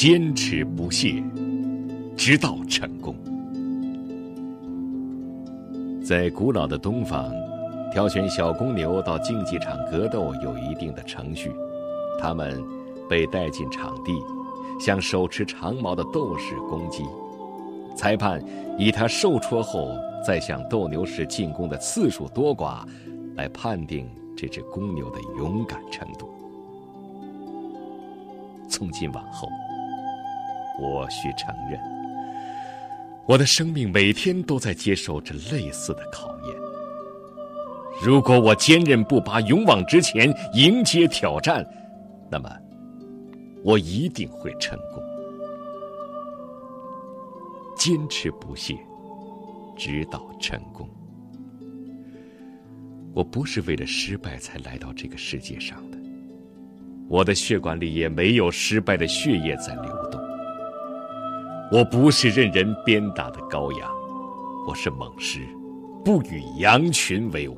坚持不懈，直到成功。在古老的东方，挑选小公牛到竞技场格斗有一定的程序，它们被带进场地，向手持长矛的斗士攻击。裁判以他受戳后再向斗牛士进攻的次数多寡，来判定这只公牛的勇敢程度。从今往后，我需承认，我的生命每天都在接受着类似的考验。如果我坚韧不拔、勇往直前、迎接挑战，那么我一定会成功。坚持不懈，直到成功。我不是为了失败才来到这个世界上的，我的血管里也没有失败的血液在流动。我不是任人鞭打的羔羊，我是猛狮，不与羊群为伍。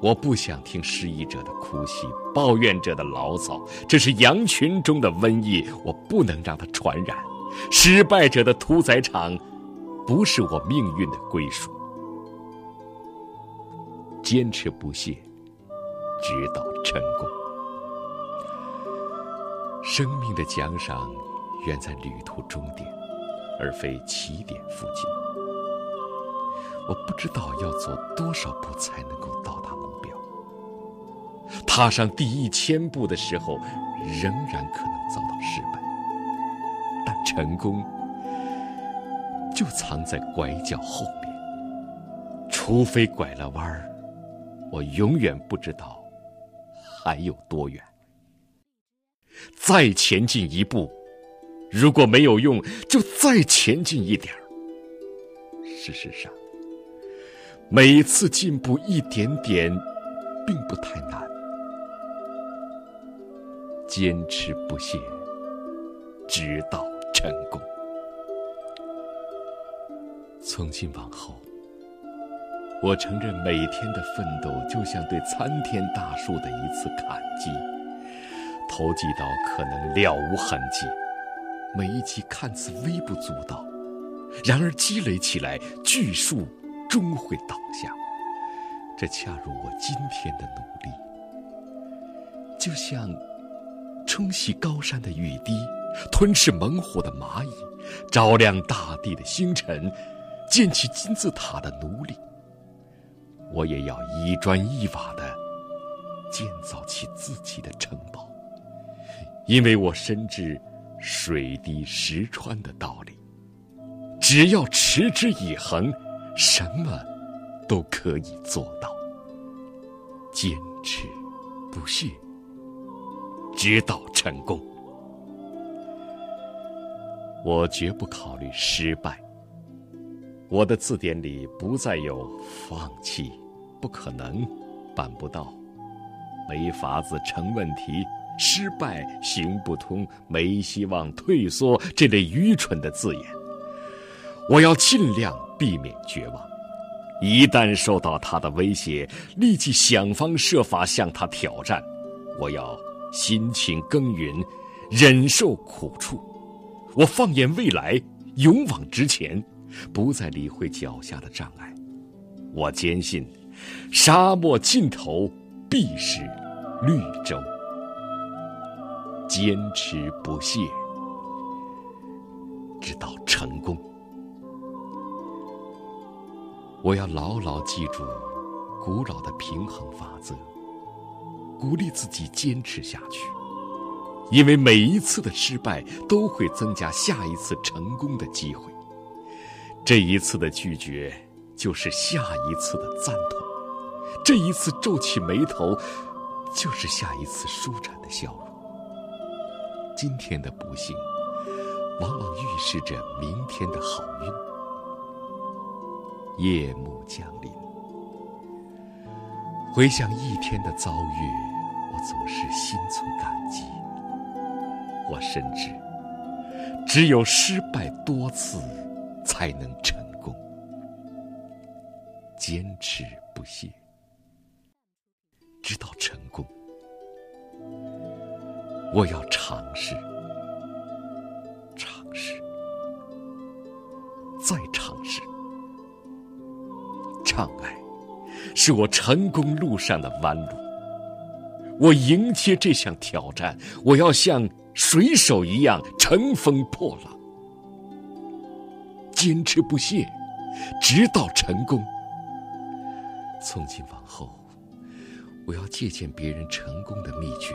我不想听失意者的哭泣，抱怨者的牢骚，这是羊群中的瘟疫，我不能让它传染。失败者的屠宰场，不是我命运的归属。坚持不懈，直到成功。生命的奖赏，远在旅途终点，而非起点附近。我不知道要走多少步才能够到达目标。踏上第一千步的时候，仍然可能遭到失败。但成功就藏在拐角后面，除非拐了弯儿，我永远不知道还有多远。再前进一步，如果没有用，就再前进一点。事实上，每次进步一点点，并不太难。坚持不懈，直到。成功。从今往后，我承认每天的奋斗就像对参天大树的一次砍击，投几刀可能了无痕迹，每一击看似微不足道，然而积累起来，巨树终会倒下。这恰如我今天的努力，就像冲洗高山的雨滴。吞噬猛虎的蚂蚁，照亮大地的星辰，建起金字塔的奴隶，我也要一砖一瓦的建造起自己的城堡，因为我深知水滴石穿的道理。只要持之以恒，什么都可以做到。坚持不懈，直到成功。我绝不考虑失败。我的字典里不再有放弃、不可能、办不到、没法子、成问题、失败、行不通、没希望、退缩这类愚蠢的字眼。我要尽量避免绝望。一旦受到他的威胁，立即想方设法向他挑战。我要辛勤耕耘，忍受苦处。我放眼未来，勇往直前，不再理会脚下的障碍。我坚信，沙漠尽头必是绿洲。坚持不懈，直到成功。我要牢牢记住古老的平衡法则，鼓励自己坚持下去。因为每一次的失败都会增加下一次成功的机会，这一次的拒绝就是下一次的赞同，这一次皱起眉头就是下一次舒展的笑容。今天的不幸，往往预示着明天的好运。夜幕降临，回想一天的遭遇，我总是心存感激。我深知，只有失败多次，才能成功。坚持不懈，直到成功。我要尝试。尝试。再尝试。障碍是我成功路上的弯路。我迎接这项挑战我要像水手一样乘风破浪。坚持不懈直到成功。从今往后我要借鉴别人成功的秘诀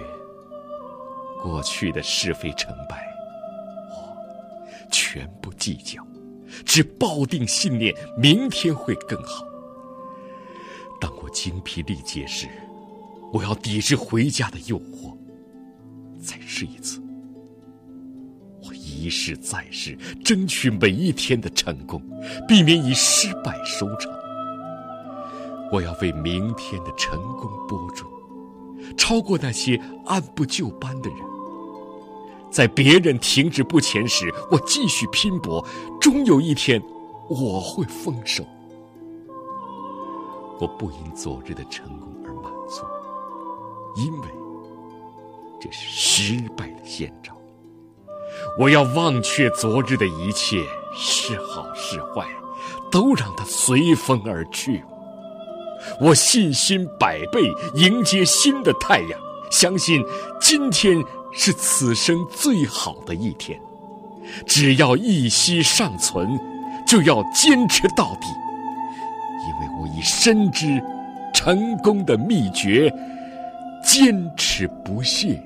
过去的是非成败，我全不计较，只抱定信念，明天会更好。当我精疲力竭时，我要抵制回家的诱惑，再试一次。我一试再试，争取每一天的成功，避免以失败收场。我要为明天的成功播种，超过那些按部就班的人。在别人停滞不前时，我继续拼搏，终有一天我会丰收。我不因昨日的成功而满足。因为这是失败的先兆，我要忘却昨日的一切，是好是坏，都让它随风而去。我信心百倍，迎接新的太阳，相信今天是此生最好的一天。只要一息尚存，就要坚持到底，因为我已深知成功的秘诀。坚持不懈。